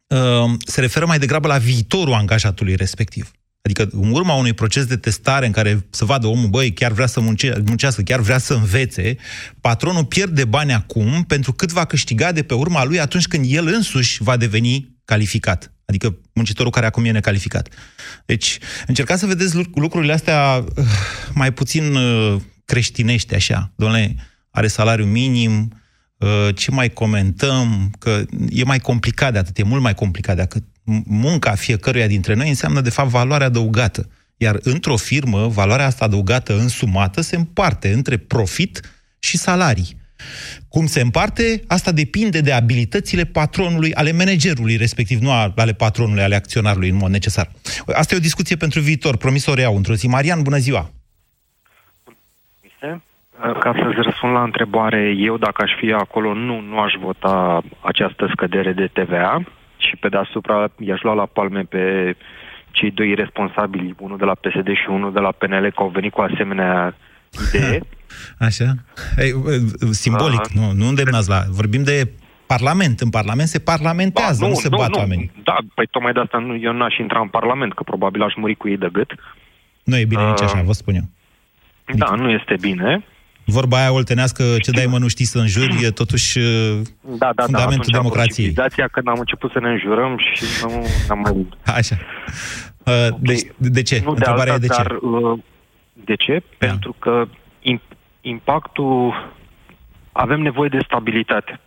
uh, se referă mai degrabă la viitorul angajatului respectiv. Adică în urma unui proces de testare în care să vadă omul, băi, chiar vrea să munce, muncească, chiar vrea să învețe, patronul pierde bani acum pentru cât va câștiga de pe urma lui atunci când el însuși va deveni calificat. Adică muncitorul care acum e necalificat. Deci, încercați să vedeți luc- lucrurile astea uh, mai puțin uh, creștinește, așa. Domnule, are salariu minim, uh, ce mai comentăm, că e mai complicat de atât, e mult mai complicat de atât. M- Munca fiecăruia dintre noi înseamnă, de fapt, valoare adăugată. Iar într-o firmă, valoarea asta adăugată însumată se împarte între profit și salarii. Cum se împarte, asta depinde de abilitățile patronului, ale managerului, respectiv, nu a- ale patronului, ale acționarului, în mod necesar. Asta e o discuție pentru viitor, promis o reiau într-o zi. Marian, bună ziua! Ca să-ți răspund la întrebare, eu dacă aș fi acolo, nu, nu aș vota această scădere de TVA și pe deasupra i-aș lua la palme pe cei doi responsabili, unul de la PSD și unul de la PNL, că au venit cu asemenea idee. (laughs) Așa? Ei, simbolic, Ah. nu, nu îndemnați la... Vorbim de Parlament. În Parlament se parlamentează, nu, se bat oamenii. Da, păi tocmai de asta nu, eu n-aș intra în Parlament, că probabil aș muri cu ei de gât. Nu e bine nici așa, vă spun eu. Da, nu este bine. Vorba aia oltenească, ce dai mă nu știi să înjuri, e totuși uh, Da, da, da, fundamentul atunci a fost democrației. civilizația când am început să ne înjurăm și nu am mai... (laughs) Așa. Uh, deci, de ce? Nu de Întrebarea alta, e de ce? dar uh, de ce? Da. Pentru că im- impactul... Avem nevoie de stabilitate.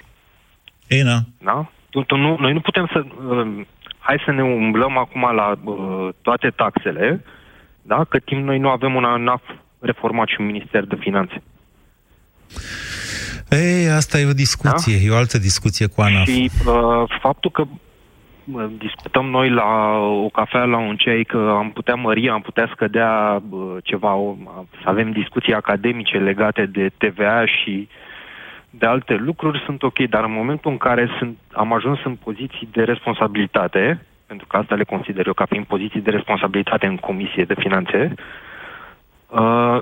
Ei, na. Da? Tu, tu nu, noi nu putem să... Uh, hai să ne umblăm acum la uh, toate taxele, da? cât timp noi nu avem un ANAF reformat și un Minister de Finanțe. Ei, asta e o discuție, da? e o altă discuție cu ANAF. Și uh, faptul că uh, discutăm noi la o cafea, la un ceai, că am putea mări, am putea scădea uh, ceva, o, să avem discuții academice legate de TVA și de alte lucruri, sunt ok, dar în momentul în care sunt, am ajuns în poziții de responsabilitate, pentru că asta le consider eu ca fiind poziții de responsabilitate în Comisie de Finanțe, uh,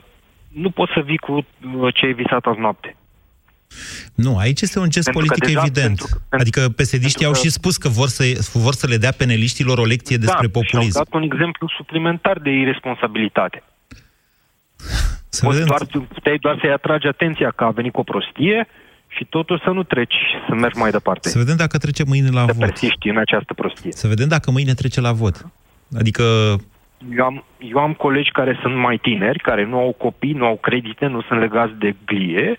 nu poți să vii cu uh, ce ai visat azi noapte. Nu, aici este un gest Pentru că politic deja- evident. pentru că- adică PSD-știi au că- și spus că vor să, vor să le dea peneliștilor o lecție despre da, populism. și au dat un exemplu suplimentar de irresponsabilitate. Să Poți vedem. doar, puteai doar să-i atragi atenția că a venit cu o prostie și totul să nu treci, să mergi mai departe. Să vedem dacă trece mâine la să vot. persiști în această prostie. Să vedem dacă mâine trece la vot. Adică, Eu am, eu am colegi care sunt mai tineri, care nu au copii, nu au credite, nu sunt legați de glie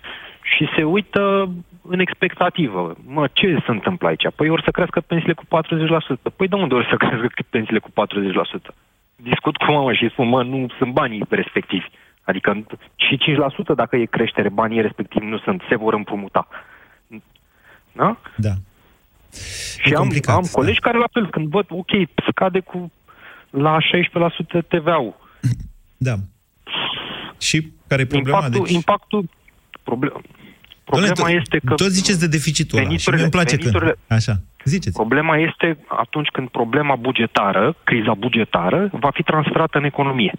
și se uită în expectativă. Mă, ce se întâmplă aici? Păi or să crească pensiile cu 40%. Păi de unde or să crească pensiile cu 40%? Discut cu mama și spun, mă, nu sunt banii respectivi. Adică și 5% dacă e creștere, banii respectivi nu sunt, se vor împrumuta. Da? Da. Și am, complicat, am da. colegi care la fel, când văd, ok, scade cu la 16% TVA-ul. Da. Și care e problema? Impactul, deci... impactul problem, problema Doamne, tot- este că... Tot ziceți de deficitul ăla și mie îmi place când... veniturile- Așa, ziceți. Problema este atunci când problema bugetară, criza bugetară, va fi transferată în economie.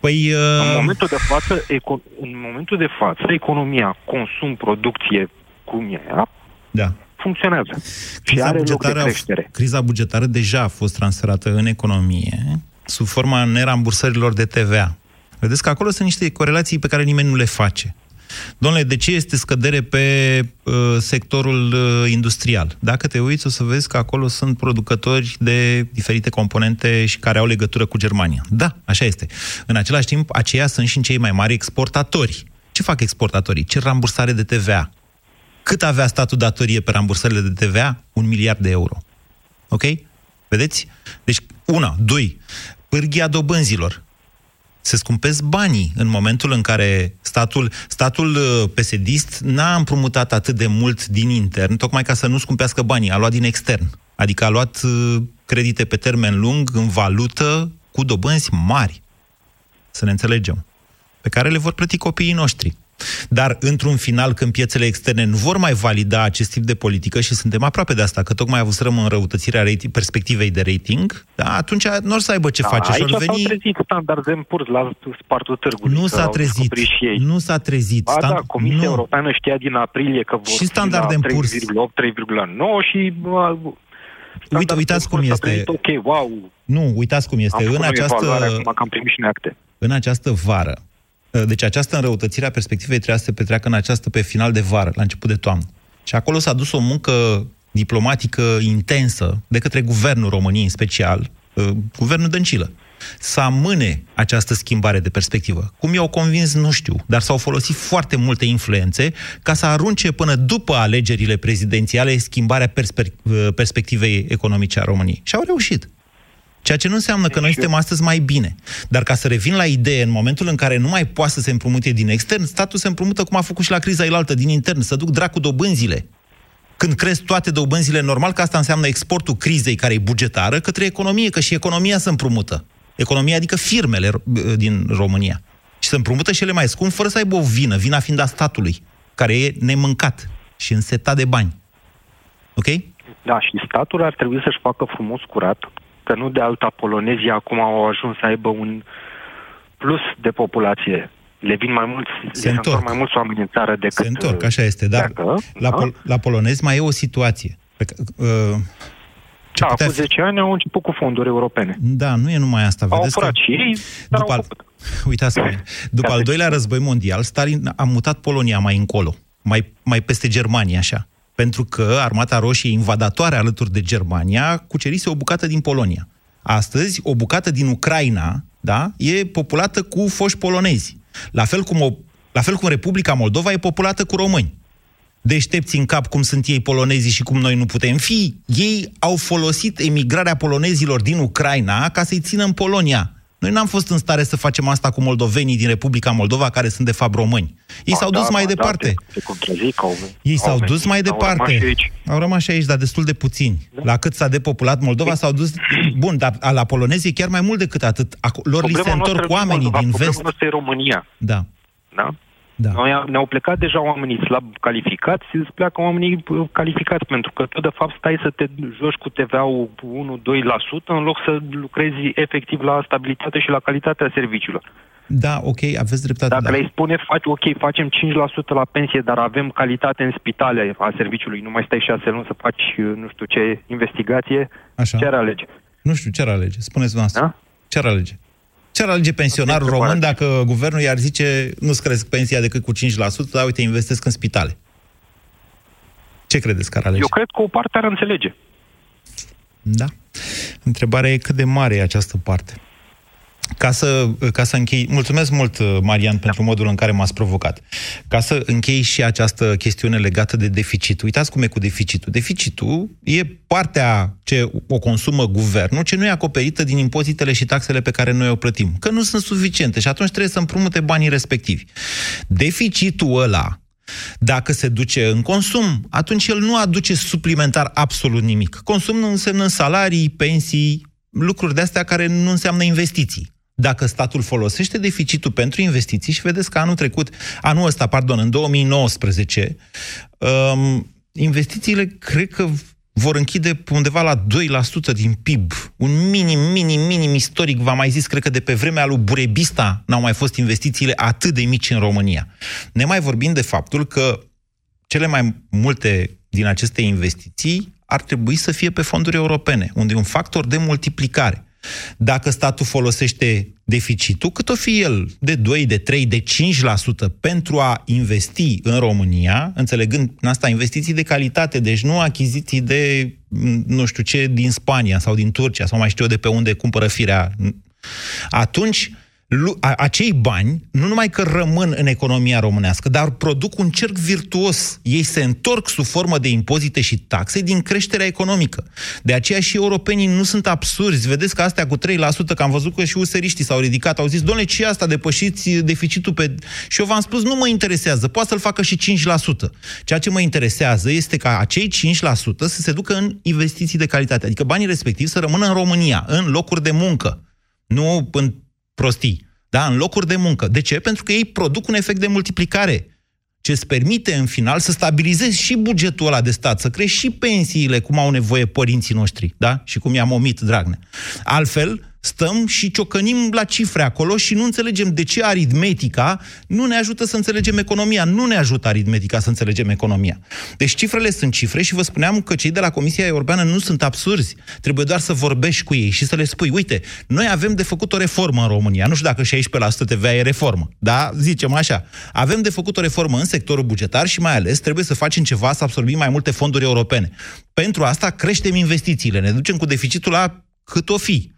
Păi... În Uh... momentul de față, eco- în momentul de față, economia, consum, producție, cum e ea, Da. funcționează. și Criza are loc de bugetară, a- creștere. criza bugetară deja a fost transferată în economie sub forma nerambursărilor de TVA. Vedeți că acolo sunt niște corelații pe care nimeni nu le face. Domnule, de ce este scădere pe uh, sectorul uh, industrial? Dacă te uiți, o să vezi că acolo sunt producători de diferite componente și care au legătură cu Germania. Da, așa este. În același timp, aceia sunt și cei mai mari exportatori. Ce fac exportatorii? Cer rambursare de TVA. Cât avea statul datorie pe rambursările de TVA? Un miliard de euro. Ok? Vedeți? Deci, una, doi, pârghia dobânzilor. Se scumpesc banii în momentul în care statul, statul uh, pesedist n-a împrumutat atât de mult din intern, tocmai ca să nu scumpească banii, a luat din extern. Adică a luat uh, credite pe termen lung în valută cu dobânzi mari. Să ne înțelegem. Pe care le vor plăti copiii noștri. Dar, într-un final, când piețele externe nu vor mai valida acest tip de politică și suntem aproape de asta, că tocmai avusărăm înrăutățirea rating, perspectivei de rating, da, atunci nu or să aibă ce Da, face. Și aici or s-au veni... trezit standarde în purs la spartul târgului. Nu că s-a au trezit. descoperit Și ei. Nu s-a trezit. Ba Stand- da, Comisia nu. Europeană știa din aprilie că vor Și standarde fi în la purs. 3,8, 3,9 și... bă, Uite, uitați cum a este. venit, Ok, wow. Nu, uitați cum este. Am În făcut o această, evaluare acum că am primit și noi acte. în această vară, deci această înrăutățire a perspectivei trebuia să se petreacă în această pe final de vară, la început de toamnă. Și acolo s-a dus o muncă diplomatică intensă de către guvernul României în special, uh, guvernul Dăncilă, să amâne această schimbare de perspectivă. Cum i-au convins, nu știu, dar s-au folosit foarte multe influențe ca să arunce până după alegerile prezidențiale schimbarea perspe- uh, perspectivei economice a României. Și au reușit. Ceea ce nu înseamnă că noi suntem astăzi mai bine. Dar ca să revin la idee, în momentul în care nu mai poate să se împrumute din extern, statul se împrumută cum a făcut și la criza ilaltă, din intern, să duc dracu dobânzile. Când cresc toate dobânzile, normal că asta înseamnă exportul crizei care e bugetară către economie, că și economia se împrumută. Economia, adică firmele ro- din România. Și se împrumută și ele mai scump, fără să aibă o vină, vina fiind a statului, care e nemâncat și însetat de bani. Ok? Da, și statul ar trebui să-și facă frumos curat, că nu de alta polonezii acum au ajuns să aibă un plus de populație. Le vin mai mulți, se, se întorc mai mulți oameni în țară decât... Se întorc, așa este, dar pleacă, la, da? pol- la polonezi mai e o situație. Pe, ca- uh, ce Da, putea cu fi- 10 ani au început cu fonduri europene. Da, nu e numai asta. Au Vedeți furat că și ei, dar după au al... Uitați cum e. După al (laughs) doilea război mondial, Stalin a mutat Polonia mai încolo, mai, mai peste Germania, așa. Pentru că Armata Roșie invadatoare alături de Germania cucerise o bucată din Polonia. Astăzi, o bucată din Ucraina, da, e populată cu foști polonezi. La fel cum, o, la fel cum Republica Moldova e populată cu români deștepți în cap cum sunt ei polonezii și cum noi nu putem fi. Ei au folosit emigrarea polonezilor din Ucraina ca să-i țină în Polonia. Noi n-am fost în stare să facem asta cu moldovenii din Republica Moldova, care sunt de fapt români. Ei s-au dus mai departe. Da, te contrazic, au, Ei au s-au venit, dus mai au rămas departe. și aici. Au rămas și aici, dar destul de puțini. La cât s-a depopulat Moldova, s-au dus... Bun, dar la polonezi e chiar mai mult decât atât. Aco- Lor li se Problema întorc noastră nu e oamenii Moldova, din problema vest. noastră e România. Da. Da? Da. Noi am- ne-au plecat deja oamenii slab calificați, îți pleacă oamenii uh, calificați, pentru că tu, de fapt, stai să te joci cu TVA-ul 1-2% în loc să lucrezi efectiv la stabilitate și la calitatea serviciilor. Da, ok, aveți dreptate. Dacă da. le spune, faci, ok, facem 5% la pensie, dar avem calitate în spitale a serviciului, nu mai stai șase luni să faci, uh, nu știu ce, investigație, Așa. ce ar alege? Nu știu, ce ar alege? Spuneți dumneavoastră. Da? Ce ar alege? Ce ar alege pensionarul Asta e român dacă guvernul i-ar zice nu-ți cresc pensia decât cu 5%, dar uite, investesc în spitale? Ce credeți că ar alege? Eu cred că o parte ar înțelege. Da. Întrebarea e cât de mare e această parte. Ca să, ca să închei... Mulțumesc mult, Marian, pentru modul în care m-ați provocat. Ca să închei și această chestiune legată de deficit. Uitați cum e cu deficitul. Deficitul e partea ce o consumă guvernul, ce nu e acoperită din impozitele și taxele pe care noi o plătim. Că nu sunt suficiente și atunci trebuie să împrumute banii respectivi. Deficitul ăla Dacă se duce în consum, atunci el nu aduce suplimentar absolut nimic. Consum nu înseamnă salarii, pensii, lucruri de astea care nu înseamnă investiții. Dacă statul folosește deficitul pentru investiții și vedeți că anul trecut, anul ăsta, pardon, în 2019, um, investițiile cred că vor închide undeva la 2% din PIB. Un minim, minim, minim istoric, v-am mai zis, cred că de pe vremea lui Burebista n-au mai fost investițiile atât de mici în România. Ne mai vorbim de faptul că cele mai multe din aceste investiții ar trebui să fie pe fonduri europene, unde e un factor de multiplicare. Dacă statul folosește deficitul, cât o fi el, de 2, de 3, de 5% pentru a investi în România, înțelegând în asta investiții de calitate, deci nu achiziții de nu știu ce din Spania sau din Turcia sau mai știu eu de pe unde cumpără firea, atunci acei bani nu numai că rămân în economia românească, dar produc un cerc virtuos. Ei se întorc sub formă de impozite și taxe din creșterea economică. De aceea și europenii nu sunt absurzi. Vedeți că astea cu 3%, că am văzut că și useriștii s-au ridicat, au zis, doamne, ce asta, depășiți deficitul pe... Și eu v-am spus, nu mă interesează, poate să-l facă și 5%. Ceea ce mă interesează este ca acei 5% să se ducă în investiții de calitate. Adică banii respectivi să rămână în România, în locuri de muncă. Nu în prostii, da? în locuri de muncă. De ce? Pentru că ei produc un efect de multiplicare ce îți permite în final să stabilizezi și bugetul ăla de stat, să crești și pensiile, cum au nevoie părinții noștri, da? Și cum i-am omit, Dragnea. Altfel, stăm și ciocănim la cifre acolo și nu înțelegem de ce aritmetica nu ne ajută să înțelegem economia. Nu ne ajută aritmetica să înțelegem economia. Deci cifrele sunt cifre și vă spuneam că cei de la Comisia Europeană nu sunt absurzi. Trebuie doar să vorbești cu ei și să le spui, uite, noi avem de făcut o reformă în România. Nu știu dacă 16% TVA e reformă, da? Zicem așa. Avem de făcut o reformă în sectorul bugetar și mai ales trebuie să facem ceva să absorbim mai multe fonduri europene. Pentru asta creștem investițiile, ne ducem cu deficitul la cât o fi.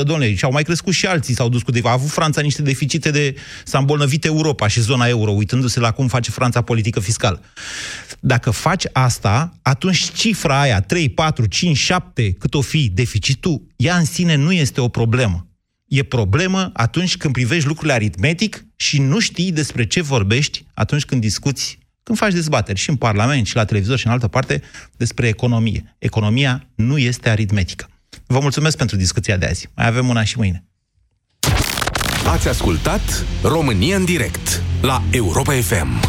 5%, domnule, și au mai crescut și alții, s-au dus cu de... A avut Franța niște deficite de... S-a îmbolnăvit Europa și zona euro, uitându-se la cum face Franța politică fiscală. Dacă faci asta, atunci cifra aia, 3, 4, 5, 7, cât o fi deficitul, ea în sine nu este o problemă. E problemă atunci când privești lucrurile aritmetic și nu știi despre ce vorbești atunci când discuți, când faci dezbateri și în Parlament, și la televizor, și în altă parte, despre economie. Economia nu este aritmetică. Vă mulțumesc pentru discuția de azi. Mai avem una și mâine. Ați ascultat România în direct la Europa FM.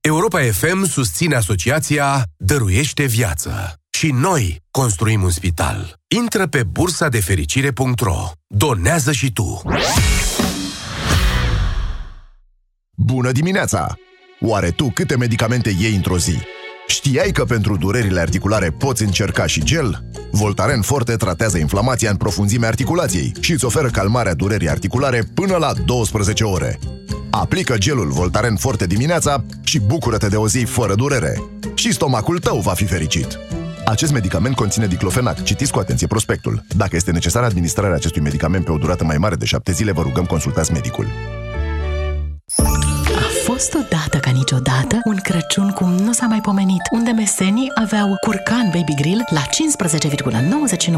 Europa FM susține asociația Dăruiește Viață. Și noi construim un spital. Intră pe bursa de fericire.ro. Donează și tu. Bună dimineața! Oare tu câte medicamente iei într-o zi? Știai că pentru durerile articulare poți încerca și gel? Voltaren Forte tratează inflamația în profunzimea articulației și îți oferă calmarea durerii articulare până la 12 ore. Aplică gelul Voltaren Forte dimineața și bucură-te de o zi fără durere. Și stomacul tău va fi fericit. Acest medicament conține diclofenac. Citiți cu atenție prospectul. Dacă este necesară administrarea acestui medicament pe o durată mai mare de 7 zile, vă rugăm consultați medicul fost odată ca niciodată un Crăciun cum nu s-a mai pomenit, unde mesenii aveau curcan Baby Grill la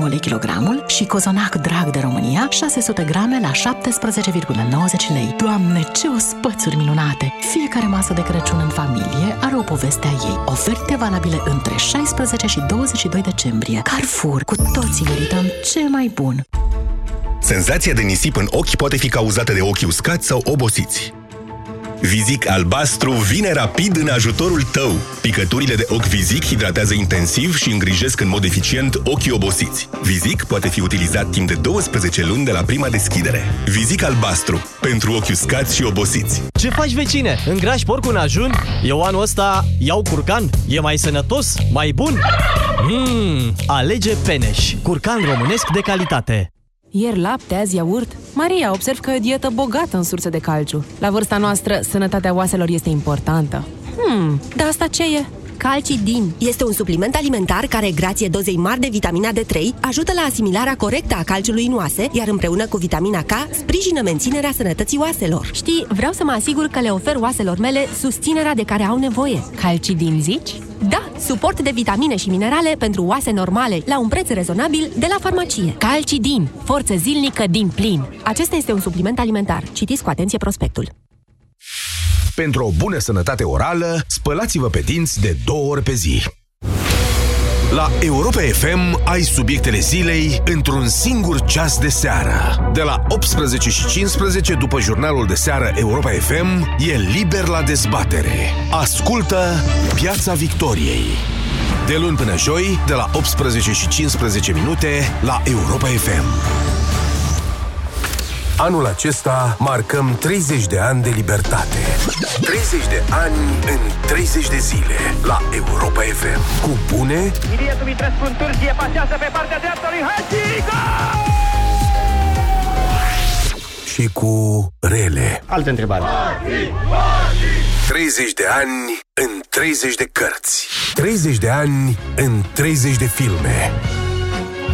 15,99 lei kilogramul și cozonac drag de România 600 grame la 17,90 lei. Doamne, ce ospățuri minunate! Fiecare masă de Crăciun în familie are o poveste a ei. Oferte valabile între 16 și 22 decembrie. Carrefour, cu toții merităm ce mai bun! Senzația de nisip în ochi poate fi cauzată de ochi uscați sau obosiți. Vizic albastru vine rapid în ajutorul tău. Picăturile de ochi Vizic hidratează intensiv și îngrijesc în mod eficient ochii obosiți. Vizic poate fi utilizat timp de 12 luni de la prima deschidere. Vizic albastru. Pentru ochi uscați și obosiți. Ce faci, vecine? Îngrași porcul în ajun? Eu anul ăsta iau curcan? E mai sănătos? Mai bun? Mmm, alege Peneș. Curcan românesc de calitate. Ieri lapte, azi iaurt. Maria, observ că e o dietă bogată în surse de calciu. La vârsta noastră, sănătatea oaselor este importantă. Hmm, dar asta ce e? Calcidin este un supliment alimentar care, grație dozei mari de vitamina D3, ajută la asimilarea corectă a calciului în oase, iar împreună cu vitamina K, sprijină menținerea sănătății oaselor. Știi, vreau să mă asigur că le ofer oaselor mele susținerea de care au nevoie. Calcidin, zici? Da, suport de vitamine și minerale pentru oase normale, la un preț rezonabil de la farmacie. Calcidin, forță zilnică din plin. Acesta este un supliment alimentar. Citiți cu atenție prospectul. Pentru o bună sănătate orală, spălați-vă pe dinți de două ori pe zi. La Europa FM ai subiectele zilei într-un singur ceas de seară. De la 18 și 15 după jurnalul de seară Europa FM e liber la dezbatere. Ascultă Piața Victoriei. De luni până joi, de la 18 și 15 minute la Europa FM. Anul acesta marcăm 30 de ani de libertate. 30 de ani în 30 de zile la Europa FM. Cu bune Ilie Dumitrescu întârzie, pasează pe partea dreaptă lui Hagi, gol! și cu rele. Altă întrebare. 30 de ani în 30 de cărți. 30 de ani în 30 de filme.